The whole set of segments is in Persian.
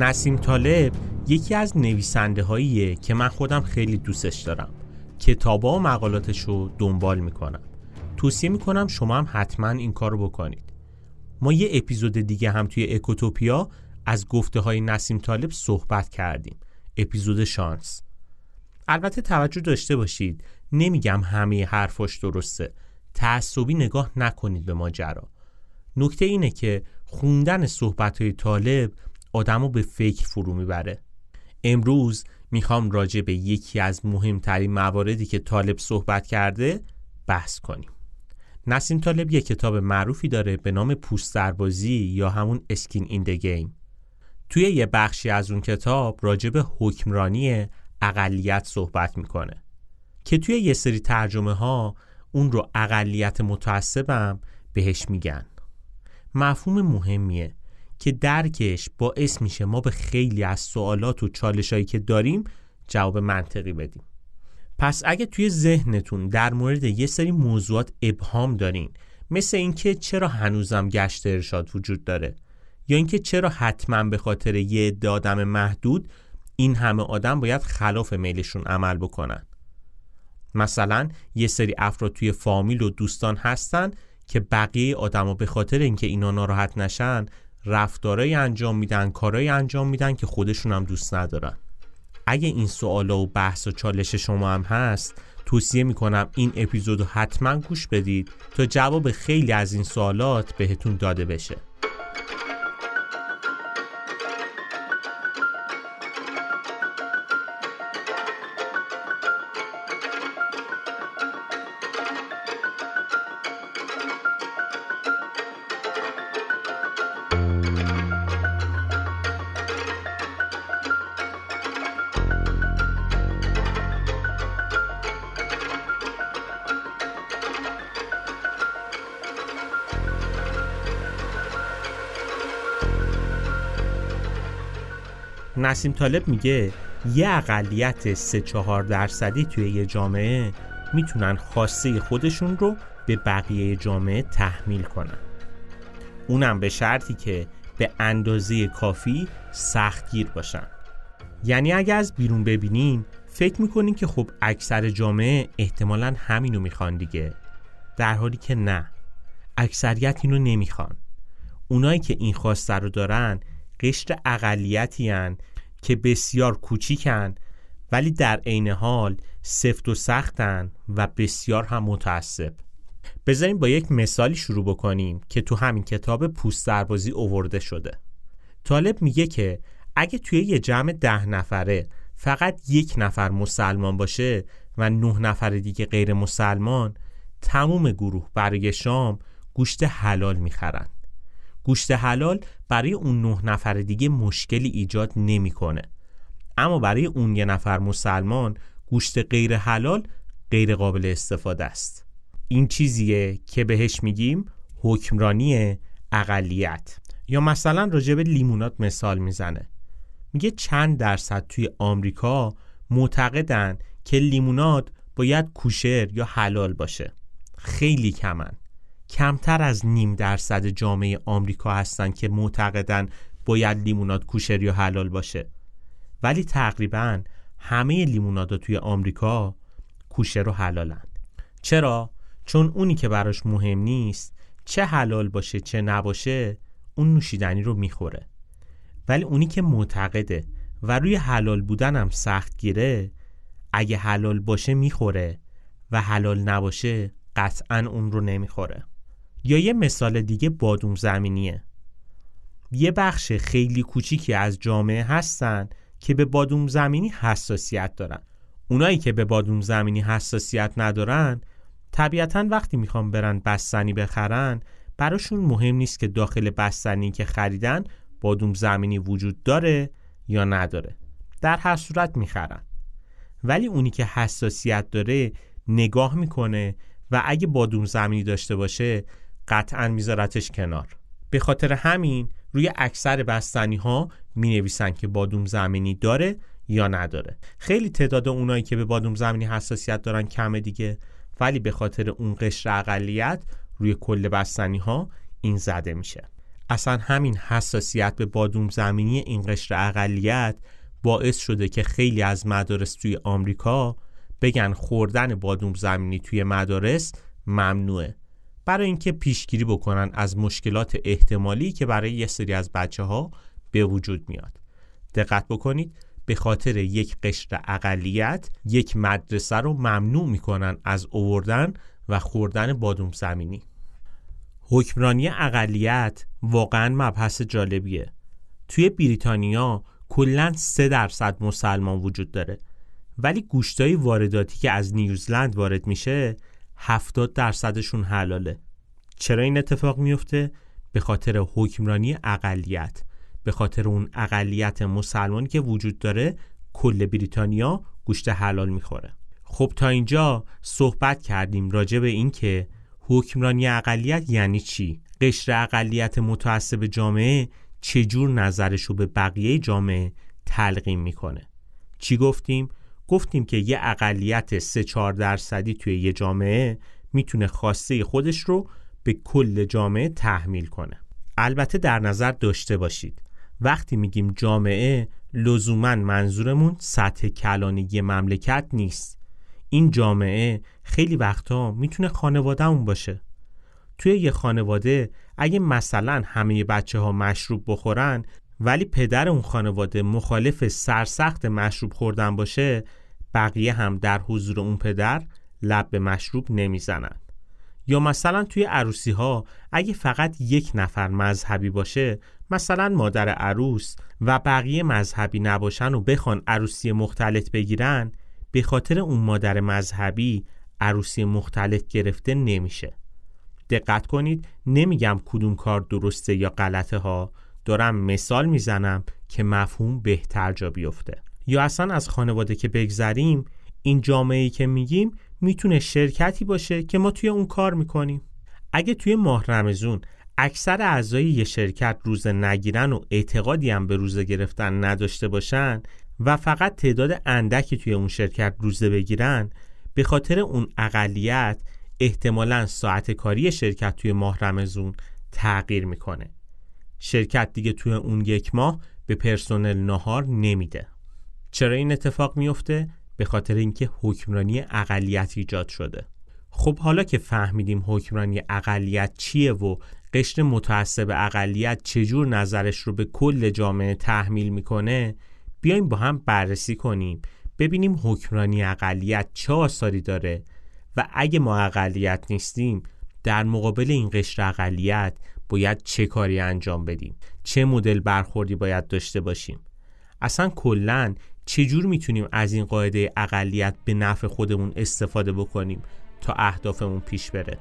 نسیم طالب یکی از نویسنده هاییه که من خودم خیلی دوستش دارم. کتابا و مقالاتش رو دنبال می‌کنم. توصیه می‌کنم شما هم حتما این کار رو بکنید. ما یه اپیزود دیگه هم توی اکوتوپیا از گفته های نسیم طالب صحبت کردیم. اپیزود شانس. البته توجه داشته باشید نمیگم همه حرفاش درسته. تعصبی نگاه نکنید به ماجرا. نکته اینه که خوندن صحبت های طالب آدمو به فکر فرو می‌بره. امروز می‌خوام راجع به یکی از مهمترین مواردی که طالب صحبت کرده بحث کنیم. نسیم طالب یک کتاب معروفی داره به نام پوست دربازی یا همون اسکین این گیم توی یه بخشی از اون کتاب راجع به حکمرانی اقلیت صحبت می‌کنه که توی یه سری ترجمه ها اون رو اقلیت متعصبم بهش میگن. مفهوم مهمیه. که درکش باعث میشه ما به خیلی از سوالات و چالشایی که داریم جواب منطقی بدیم. پس اگه توی ذهنتون در مورد یه سری موضوعات ابهام دارین مثل اینکه چرا هنوزم گشت ارشاد وجود داره یا اینکه چرا حتما به خاطر یه عده محدود این همه آدم باید خلاف میلشون عمل بکنن؟ مثلا یه سری افراد توی فامیل و دوستان هستن که بقیه آدما به خاطر اینکه اینا ناراحت نشن رفتارایی انجام میدن کارایی انجام میدن که خودشون هم دوست ندارن. اگه این سوالا و بحث و چالش شما هم هست توصیه می‌کنم این اپیزودو حتما گوش بدید تا جواب خیلی از این سوالات بهتون داده بشه. نسیم طالب میگه یه اقلیت سه چهار درصدی توی یه جامعه می‌تونن خواسته خودشون رو به بقیه جامعه تحمیل کنن. اونم به شرطی که به اندازه کافی سختگیر باشن. یعنی اگه از بیرون ببینین فکر می‌کنین که خب اکثر جامعه احتمالا همینو می‌خوان دیگه. در حالی که نه. اکثریت اینو نمی‌خوان. اونایی که این خواسته رو دارن قشر اقلیتی که بسیار کوچیکن ولی در عین حال سفت و سختن و بسیار هم متعصب. بذاریم با یک مثالی شروع بکنیم که تو همین کتاب پوست دربازی اوورده شده. طالب میگه که اگه توی یه جمع ده نفره فقط یک نفر مسلمان باشه و نه نفر دیگه غیر مسلمان تموم گروه برای شام گوشت حلال می‌خرن. گوشت حلال برای اون نه نفر دیگه مشکلی ایجاد نمی‌کنه. اما برای اون یه نفر مسلمان گوشت غیر حلال غیر قابل استفاده است. این چیزیه که بهش میگیم حکمرانی اقلیت. یا مثلا راجب لیمونات مثال می‌زنه. میگه چند درصد توی آمریکا معتقدن که لیمونات باید کوشر یا حلال باشه. خیلی کمن. کمتر از نیم درصد جامعه آمریکا هستند که معتقدن باید لیموناد کوشر یا حلال باشه. ولی تقریبا همه لیمونادا توی آمریکا کوشر و حلالن. چرا؟ چون اونی که براش مهم نیست چه حلال باشه چه نباشه اون نوشیدنی رو می‌خوره. ولی اونی که معتقده و روی حلال بودن هم سخت گیره اگه حلال باشه می‌خوره و حلال نباشه قطعا اون رو نمی‌خوره. یا یه مثال دیگه بادوم زمینیه. یه بخش خیلی کوچیکی از جامعه هستن که به بادوم زمینی حساسیت دارن. اونایی که به بادوم زمینی حساسیت ندارن طبیعتا وقتی می‌خوام برن بستنی بخرن براشون مهم نیست که داخل بستنی که خریدن بادوم زمینی وجود داره یا نداره. در هر صورت می‌خرن. ولی اونی که حساسیت داره نگاه می‌کنه و اگه بادوم زمینی داشته باشه قطعا میذارتش کنار. به خاطر همین روی اکثر بستنی ها می نویسن که بادوم زمینی داره یا نداره. خیلی تعداد اونایی که به بادوم زمینی حساسیت دارن کمه دیگه ولی به خاطر اون قشر اقلیت روی کل بستنی ها این زده میشه. اصلا همین حساسیت به بادوم زمینی این قشر اقلیت باعث شده که خیلی از مدارس توی آمریکا بگن خوردن بادوم زمینی توی مدارس ممنوعه. برای اینکه پیشگیری بکنن از مشکلات احتمالی که برای یه سری از بچه ها به وجود میاد. دقت بکنید به خاطر یک قشر اقلیت یک مدرسه رو ممنوع می‌کنن از اووردن و خوردن بادوم زمینی. حکمرانی اقلیت واقعا مبحث جالبیه. توی بریتانیا کلا 3 درصد مسلمان وجود داره. ولی گوشتای وارداتی که از نیوزلند وارد میشه 70 درصدشون حلاله. چرا این اتفاق میفته؟ به خاطر حکمرانی اقلیت. به خاطر اون اقلیت مسلمانی که وجود داره کل بریتانیا گوشت حلال می‌خوره. خب تا اینجا صحبت کردیم راجع به این که حکمرانی اقلیت یعنی چی؟ قشر اقلیت متعصب جامعه چجور نظرش رو به بقیه جامعه تلقیم می‌کنه؟ چی گفتیم؟ گفتیم که یه اقلیت 3 4 درصدی توی یه جامعه می‌تونه خواسته خودش رو به کل جامعه تحمیل کنه. البته در نظر داشته باشید. وقتی میگیم جامعه لزوما منظورمون سطح کلانگی مملکت نیست. این جامعه خیلی وقتا می‌تونه خانوادهمون باشه. توی یه خانواده اگه مثلا همه بچه ها مشروب بخورن ولی پدر اون خانواده مخالف سرسخت مشروب خوردن باشه بقیه هم در حضور اون پدر لب به مشروب نمی‌زنن یا مثلا توی عروسی ها اگه فقط یک نفر مذهبی باشه مثلا مادر عروس و بقیه مذهبی نباشن و بخوان عروسی مختلط بگیرن به خاطر اون مادر مذهبی عروسی مختلط گرفته نمیشه. دقت کنید نمیگم کدوم کار درسته یا غلطه ها. دارم مثال می‌زنم که مفهوم بهتر جا بیفته. یا اصلا از خانواده که بگذریم این جامعه که میگیم می‌تونه شرکتی باشه که ما توی اون کار می‌کنیم. اگه توی ماه رمزون اکثر اعضای یه شرکت روزه نگیرن و اعتقادی هم به روزه گرفتن نداشته باشن و فقط تعداد اندکی توی اون شرکت روزه بگیرن به خاطر اون اقلیت احتمالا ساعت کاری شرکت توی ماه رمزون تغییر می‌کنه. شرکت دیگه توی اون یک ماه به پرسنل نهار نمیده. چرا این اتفاق میفته به خاطر اینکه حکمرانی اقلیت ایجاد شده. خب حالا که فهمیدیم حکمرانی اقلیت چیه و قشر متعصب اقلیت چجور نظرش رو به کل جامعه تحمیل می‌کنه بیایم با هم بررسی کنیم. ببینیم حکمرانی اقلیت چه آثاری داره و اگه ما اقلیت نیستیم در مقابل این قشر اقلیت باید چه کاری انجام بدیم؟ چه مدل برخوردی باید داشته باشیم؟ اصلا کلا چجور می‌تونیم از این قاعده اقلیت به نفع خودمون استفاده بکنیم تا اهدافمون پیش بره؟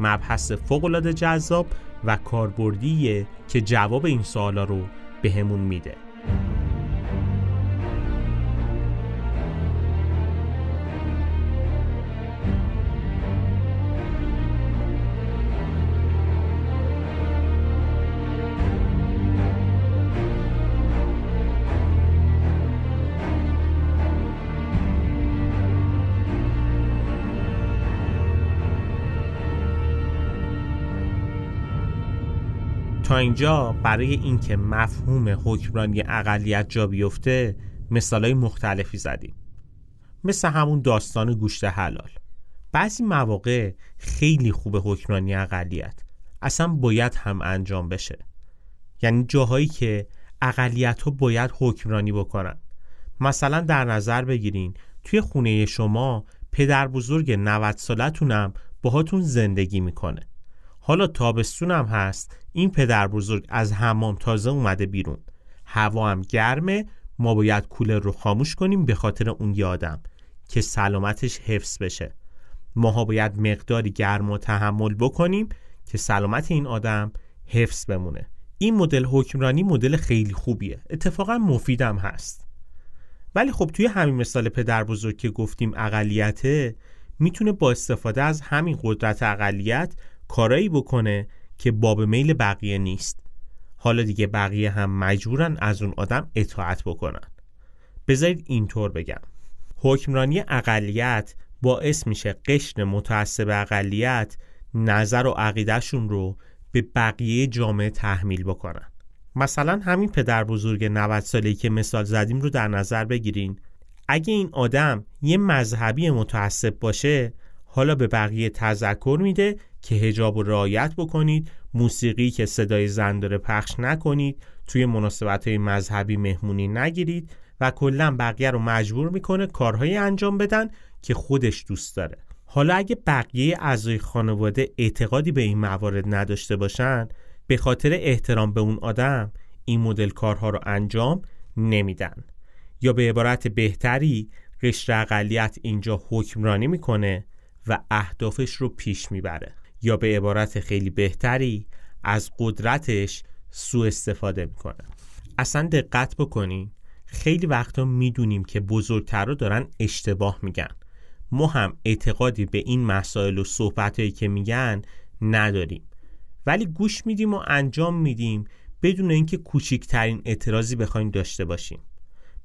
مبحث فوقالعاده جذاب و کاربردیه که جواب این سوالا رو بهمون میده. تا اینجا برای اینکه مفهوم حکمرانی اقلیت جا بیفته مثالای مختلفی زدیم. مثل همون داستان گوشت حلال. بعضی مواقع خیلی خوب حکمرانی اقلیت اصلا باید هم انجام بشه. یعنی جاهایی که اقلیت ها باید حکمرانی بکنن. مثلا در نظر بگیرین توی خونه شما پدر بزرگ 90 سالتونم باهاتون زندگی می‌کنه. حالا تابستون هم هست این پدر بزرگ از حمام تازه اومده بیرون. هوا هم گرمه ما باید کولر رو خاموش کنیم به خاطر اون یادم که سلامتش حفظ بشه. ماها باید مقداری گرما تحمل بکنیم که سلامت این آدم حفظ بمونه. این مدل حکمرانی مدل خیلی خوبیه. اتفاقا مفیدم هست. ولی خب توی همین مثال پدر بزرگ که گفتیم اقلیته می‌تونه با استفاده از همین قدرت اقلیت کارایی بکنه که باب میل بقیه نیست. حالا دیگه بقیه هم مجبورن از اون آدم اطاعت بکنن. بذارید اینطور بگم. حکمرانی اقلیت باعث میشه قشن متعصب اقلیت نظر و عقیدهشون رو به بقیه جامعه تحمیل بکنن. مثلا همین پدر بزرگ 90 ساله‌ای که مثال زدیم رو در نظر بگیرین. اگه این آدم یه مذهبی متعصب باشه حالا به بقیه تذکر میده که هجاب رو رعایت بکنید موسیقی که صدای زن داره پخش نکنید توی مناسبت های مذهبی مهمونی نگیرید و کلا بقیه رو مجبور می‌کنه کارهایی انجام بدن که خودش دوست داره. حالا اگه بقیه اعضای خانواده اعتقادی به این موارد نداشته باشن به خاطر احترام به اون آدم این مدل کارها رو انجام نمیدن. یا به عبارت بهتری قشر اقلیت اینجا حکمرانی می‌کنه و اهدافش رو پیش می‌بره. یا به عبارت خیلی بهتری از قدرتش سوء استفاده می‌کنه. اصلا دقت بکنین خیلی وقتا می‌دونیم که بزرگتر دارن اشتباه میگن. ما هم اعتقادی به این مسائل و صحبتهایی که میگن نداریم. ولی گوش میدیم و انجام میدیم بدون اینکه کوچکترین اعتراضی بخوایم داشته باشیم.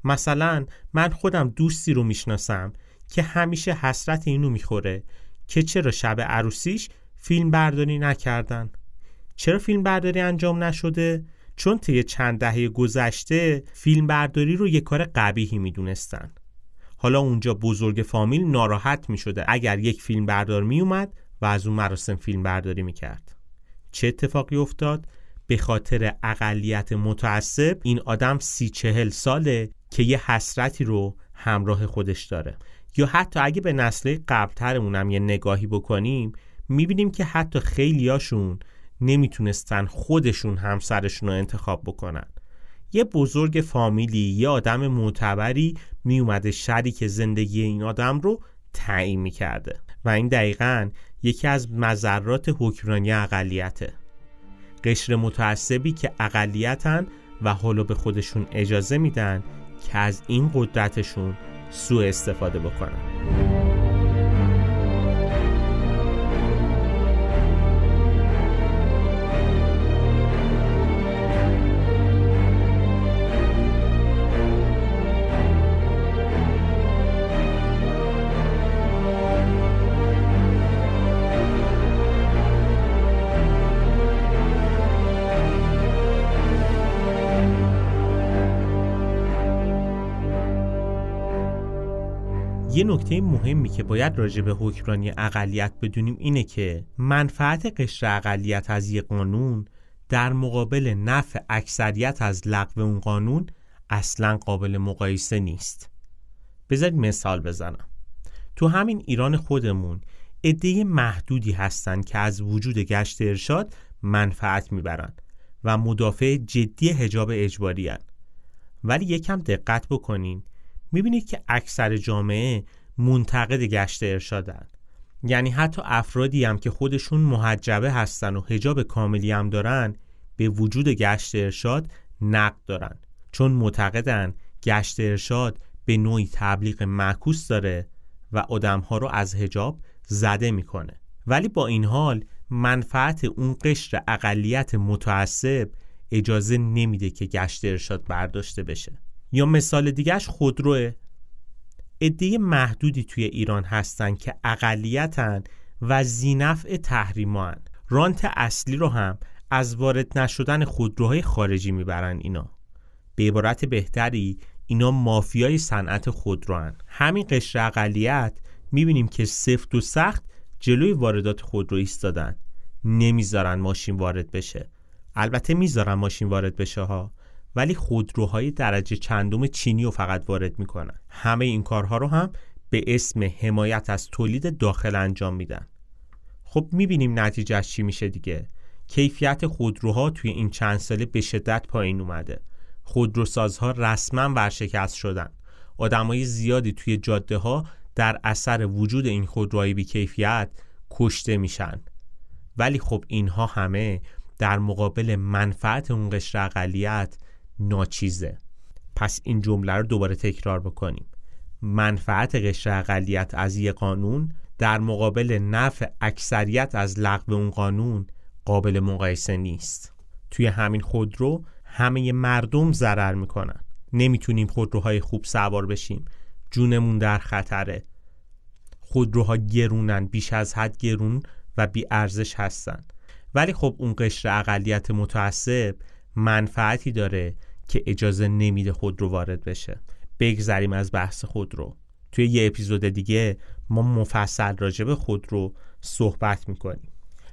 مثلا من خودم دوستی رو می‌شناسم که همیشه حسرت اینو می‌خوره که چرا شب عروسیش فیلم برداری نکردن. چرا فیلم برداری انجام نشده؟ چون طی چند دهه گذشته فیلم برداری رو یه کار قبیهی می‌دونستن. حالا اونجا بزرگ فامیل ناراحت می شده اگر یک فیلم بردار می اومد و از اون مراسم فیلم برداری می کرد چه اتفاقی افتاد؟ به خاطر اقلیت متعصب این آدم سی چهل ساله که یه حسرتی رو همراه خودش داره. یا حتی اگه به نسل قبلترمون هم یه نگاهی بکنیم می‌بینیم که حتی خیلیاشون نمی‌تونستن خودشون همسرشون رو انتخاب بکنن. یه بزرگ فامیلی یه آدم معتبری میومده شریک زندگی این آدم رو تعیین می‌کرده. و این دقیقا یکی از مذرات حکمرانی اقلیته. قشر متعصبی که اقلیتن و حالا به خودشون اجازه میدن که از این قدرتشون سوء استفاده بکنن. یه نکته مهمی که باید راجع به حکمرانی اقلیت بدونیم اینه که منفعت قشر اقلیت از یه قانون در مقابل نفع اکثریت از لغو اون قانون اصلا قابل مقایسه نیست بذارید مثال بزنم تو همین ایران خودمون عده محدودی هستن که از وجود گشت ارشاد منفعت می‌برند و مدافع جدی هجاب اجباری هن. ولی یکم دقت بکنین می‌بینید که اکثر جامعه منتقد گشت ارشادن. یعنی حتی افرادی هم که خودشون محجبه هستن و هجاب کاملی هم دارن به وجود گشت ارشاد نقد دارن. چون معتقدن گشت ارشاد به نوعی تبلیغ معکوس داره و آدمها رو از هجاب زده می‌کنه. ولی با این حال منفعت اون قشر اقلیت متعصب اجازه نمیده که گشت ارشاد برداشته بشه. یا مثال دیگهش خودروه. عده محدودی توی ایران هستن که اقلیتن و زینفع تحریمان رانت اصلی رو هم از وارد نشدن خودروهای خارجی می‌برن اینا. به عبارت بهتری اینا مافیای صنعت خودروان همین قشر اقلیت می‌بینیم که سفت و سخت جلوی واردات خودرو ایستادن. نمی‌ذارن ماشین وارد بشه. البته می‌ذارن ماشین وارد بشه ها. ولی خودروهای درجه چندم چینی رو فقط وارد می‌کنن. همه این کارها رو هم به اسم حمایت از تولید داخل انجام میدن. خب می‌بینیم نتیجهش چی میشه دیگه. کیفیت خودروها توی این چند ساله به شدت پایین اومده. خودروسازها رسما ورشکست شدن. آدمای زیادی توی جاده ها در اثر وجود این خودروهای بیکیفیت کشته میشن. ولی خب اینها همه در مقابل منفعت اون قشر اقلیت ناچیزه. پس این جمله رو دوباره تکرار بکنیم. منفعت قشر اقلیت از یه قانون در مقابل نفع اکثریت از لغو اون قانون قابل مقایسه نیست. توی همین خودرو همه مردم ضرر می‌کنن. نمی‌تونیم خودروهای خوب سوار بشیم. جونمون در خطره. خودروها گرونن بیش از حد گرون و بی ارزش هستن. ولی خب اون قشر اقلیت متعصب منفعتی داره که اجازه نمیده خودرو وارد بشه. بگذریم از بحث خودرو توی یه اپیزود دیگه ما مفصل راجع به خودرو صحبت می‌کنیم.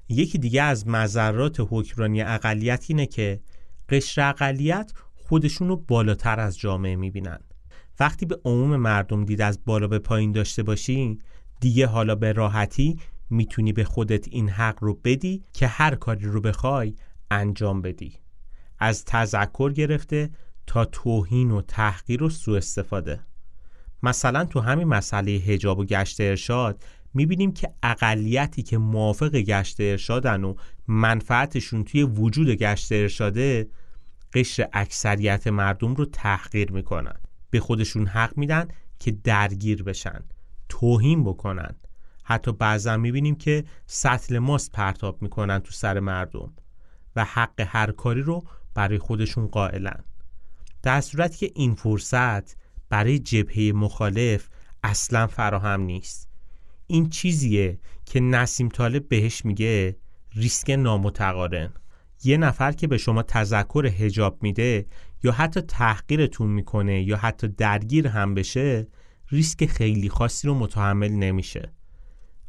یکی دیگه از مذرات حکمرانی اقلیت اینه که قشر اقلیت خودشون رو بالاتر از جامعه می‌بینن. وقتی به عموم مردم دید از بالا به پایین داشته باشی دیگه حالا به راحتی می‌تونی به خودت این حق رو بدی که هر کاری رو بخوای انجام بدی. از تذکر گرفته تا توهین و تحقیر و سوء استفاده. مثلا تو همین مسئله هجاب و گشت ارشاد می‌بینیم که اقلیتی که موافق گشت ارشادن و منفعتشون توی وجود گشت ارشاده قشر اکثریت مردم رو تحقیر می‌کنن. به خودشون حق میدن که درگیر بشن توهین بکنن. حتی بعضا می‌بینیم که سطل ماست پرتاب می‌کنن تو سر مردم و حق هر کاری رو برای خودشون قائلن. در صورتی که این فرصت برای جبهه مخالف اصلا فراهم نیست. این چیزیه که نسیم طالب بهش میگه ریسک نامتقارن. یه نفر که به شما تذکر هجاب میده یا حتی تحقیرتون می‌کنه یا حتی درگیر هم بشه ریسک خیلی خاصی رو متحمل نمیشه.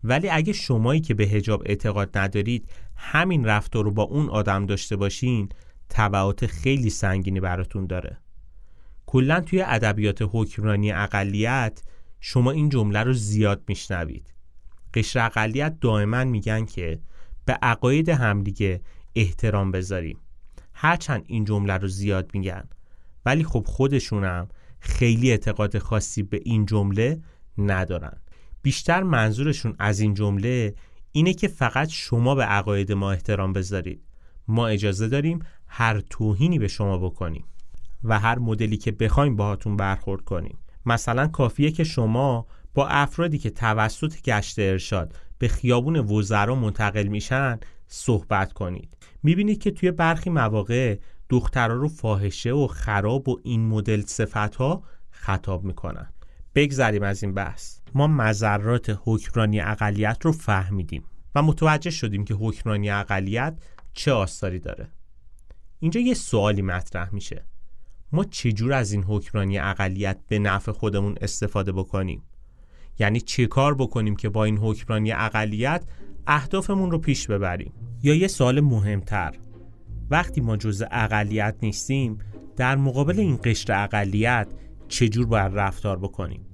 ولی اگه شمایی که به هجاب اعتقاد ندارید همین رفتار رو با اون آدم داشته باشین تبعات خیلی سنگینی براتون داره. کلا توی ادبیات حکمرانی اقلیت شما این جمله رو زیاد میشنوید. قشر اقلیت دائما میگن که به عقاید همدیگه احترام بذاریم. هرچند این جمله رو زیاد میگن. ولی خب خودشونم خیلی اعتقاد خاصی به این جمله ندارن. بیشتر منظورشون از این جمله اینه که فقط شما به عقاید ما احترام بذارید. ما اجازه داریم هر توهینی به شما بکنیم و هر مدلی که بخوایم باهاتون برخورد کنیم. مثلا کافیه که شما با افرادی که توسط گشت ارشاد به خیابون وزرا منتقل میشن صحبت کنید. می‌بینید که توی برخی مواقع دخترها رو فاحشه و خراب و این مدل صفت ها خطاب می‌کنن. بگذریم از این بحث. ما مذرات حکمرانی اقلیت رو فهمیدیم و متوجه شدیم که حکمرانی اقلیت چه آثاری داره. اینجا یه سوالی مطرح میشه. ما چجور از این حکمرانی اقلیت به نفع خودمون استفاده بکنیم؟ یعنی چه کار بکنیم که با این حکمرانی اقلیت اهدافمون رو پیش ببریم؟ یا یه سوال مهمتر وقتی ما جز اقلیت نیستیم در مقابل این قشر اقلیت چجور باید رفتار بکنیم؟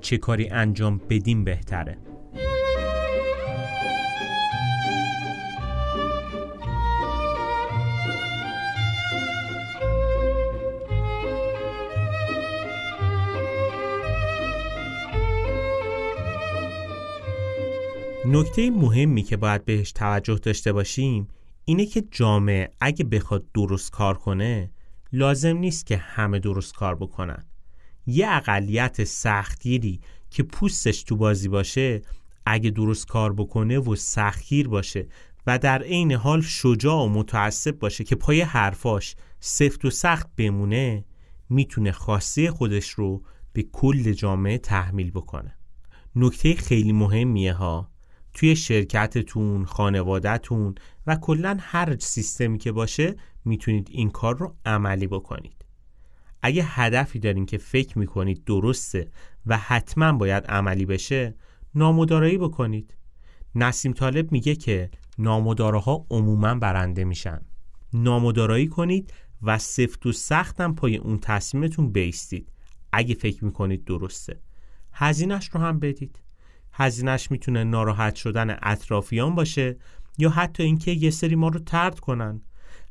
چه کاری انجام بدیم بهتره؟ نکته مهمی که باید بهش توجه داشته باشیم اینه که جامعه اگه بخواد درست کار کنه لازم نیست که همه درست کار بکنن. یه اقلیت سختگیری که پوستش تو بازی باشه اگه درست کار بکنه و سختگیر باشه و در عین حال شجاع و متعصب باشه که پای حرفاش سفت و سخت بمونه می‌تونه خاصه خودش رو به کل جامعه تحمیل بکنه. نکته خیلی مهمیه ها توی شرکتتون، خانوادهتون و کلا هر سیستمی که باشه می‌تونید این کار رو عملی بکنید. اگه هدفی دارین که فکر می‌کنید درسته و حتما باید عملی بشه نامدارایی بکنید. نسیم طالب میگه که نامداراها عموما برنده میشن. نامدارایی کنید و سفت و سختم پای اون تصمیمتون بیستید اگه فکر می‌کنید درسته. هزینهش رو هم بدید. هزینهش می‌تونه ناراحت شدن اطرافیان باشه یا حتی اینکه یه سری ما رو ترد کنن.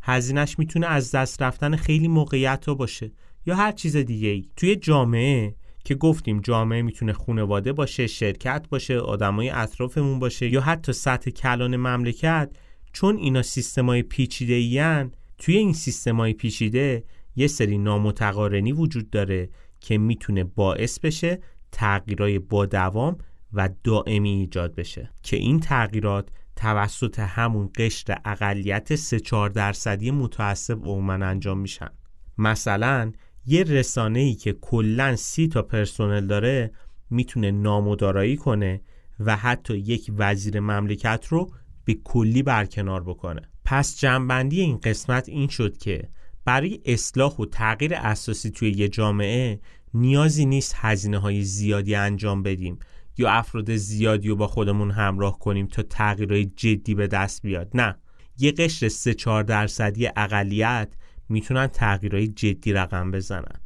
هزینهش می‌تونه از دست رفتن خیلی موقعیت ها باشه یا هر چیز دیگه ای توی جامعه که گفتیم جامعه می‌تونه خونواده باشه شرکت باشه آدمای اطرافمون باشه یا حتی سطح کلان مملکت چون اینا سیستمای پیچیده این توی این سیستمای پیچیده یه سری نامتقارنی وجود داره که می‌تونه باعث بشه تغییرای با دوام و دائمی ایجاد بشه که این تغییرات توسط همون قشر اقلیت 3 4 درصدی متعصب عموما انجام میشن. مثلا یه رسانه ای که کلا سی تا پرسنل داره می‌تونه نامدارایی کنه و حتی یک وزیر مملکت رو به کلی برکنار بکنه. پس جنبندی این قسمت این شد که برای اصلاح و تغییر اساسی توی یه جامعه نیازی نیست هزینه های زیادی انجام بدیم. یا افراد زیادی رو با خودمون همراه کنیم تا تغییرهای جدی به دست بیاد. نه. یه قشر 3 4 درصدی اقلیت می‌تونن تغییرهای جدی رقم بزنن.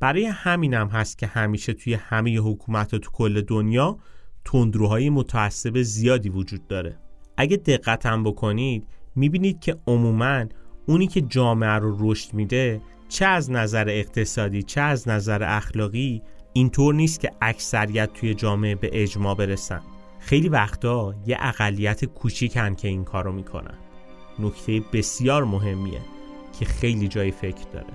برای همینم هم هست که همیشه توی همه حکومت تو کل دنیا تندروهای متعصب زیادی وجود داره. اگه دقتم بکنید می‌بینید که عموما اونی که جامعه رو رشد میده چه از نظر اقتصادی چه از نظر اخلاقی اینطور نیست که اکثریت توی جامعه به اجماع برسن. خیلی وقتا یه اقلیت کوچیکن که این کارو می‌کنن. نکته بسیار مهمیه که خیلی جای فکر داره.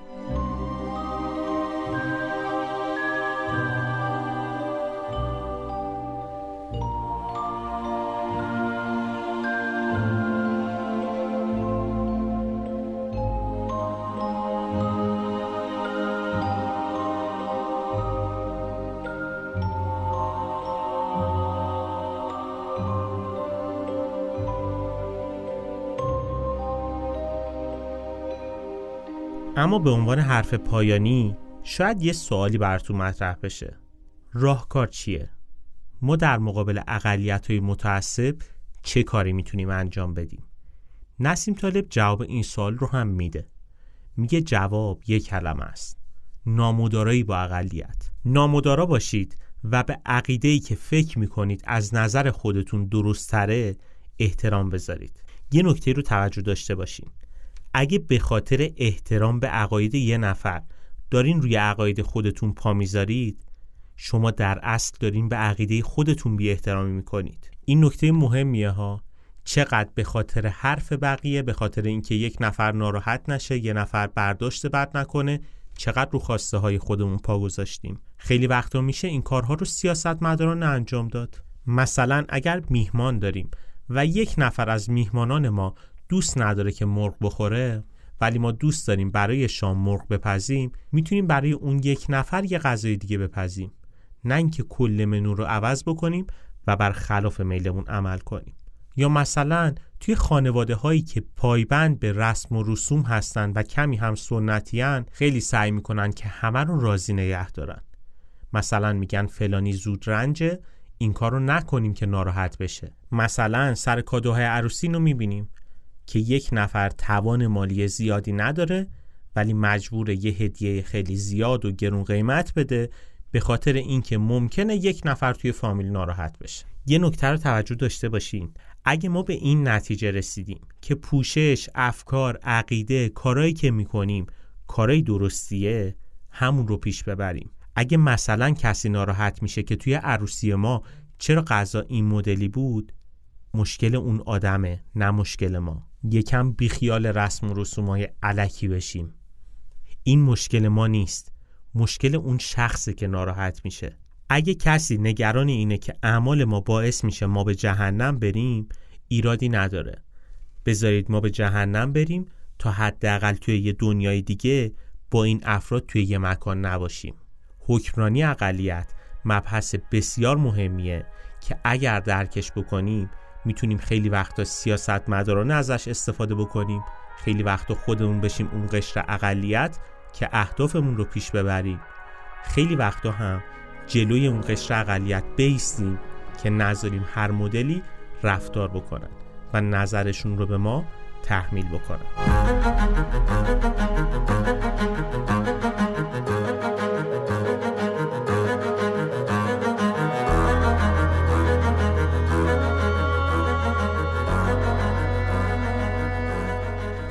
اما به عنوان حرف پایانی شاید یه سوالی براتون مطرح بشه. راهکار چیه؟ ما در مقابل اقلیت های متعصب چه کاری می‌تونیم انجام بدیم؟ نسیم طالب جواب این سوال رو هم میده. میگه جواب یک کلمه است. نامدارایی با اقلیت. نامدارا باشید و به عقیده ای که فکر می‌کنید از نظر خودتون درستره احترام بذارید. یه نکته رو توجه داشته باشین. اگه به خاطر احترام به عقاید یه نفر دارین روی عقاید خودتون پا می‌ذارید شما در اصل دارین به عقیده خودتون بی احترامی می‌کنید. این نکته مهمیه ها. چقدر به خاطر حرف بقیه به خاطر اینکه یک نفر ناراحت نشه یه نفر برداشت بد نکنه چقدر رو خواسته های خودمون پا گذاشتیم. خیلی وقتا میشه این کارها رو سیاست مداران انجام داد. مثلا اگر میهمان داریم و یک نفر از میهمانان ما دوست نداره که مرغ بخوره ولی ما دوست داریم برای شام مرغ بپزیم می‌تونیم برای اون یک نفر یه غذای دیگه بپزیم. نه اینکه کل منو رو عوض بکنیم و بر خلاف میلمون عمل کنیم. یا مثلا توی خانواده هایی که پایبند به رسم و رسوم هستن و کمی هم سنتیان خیلی سعی می‌کنن که همه رو راضی نگه دارن. مثلا میگن فلانی زود رنجه این کار رو نکنیم که ناراحت بشه. مثلا سر کادوهای عروسی رو می‌بینیم. که یک نفر توان مالی زیادی نداره ولی مجبور یه هدیه خیلی زیاد و گرون قیمت بده به خاطر اینکه ممکنه یک نفر توی فامیل ناراحت بشه. یه نکته رو توجه داشته باشین. اگه ما به این نتیجه رسیدیم که پوشش، افکار، عقیده، کارایی که می‌کنیم کارای درستیه همون رو پیش ببریم. اگه مثلا کسی ناراحت میشه که توی عروسی ما چرا غذا این مدلی بود مشکل اون آدمه نه مشکل ما. یکم بیخیال رسم و رسومای علکی بشیم. این مشکل ما نیست. مشکل اون شخصه که ناراحت میشه. اگه کسی نگران اینه که اعمال ما باعث میشه ما به جهنم بریم ایرادی نداره. بذارید ما به جهنم بریم تا حداقل توی یه دنیای دیگه با این افراد توی یه مکان نباشیم. حکمرانی اقلیت مبحث بسیار مهمیه که اگر درکش بکنیم می‌تونیم خیلی وقتا سیاست مدارانه ازش استفاده بکنیم. خیلی وقتا خودمون بشیم اون قشر اقلیت که اهدافمون رو پیش ببریم. خیلی وقتا هم جلوی اون قشر اقلیت بیستیم که نذاریم هر مدلی رفتار بکنن و نظرشون رو به ما تحمیل بکنن.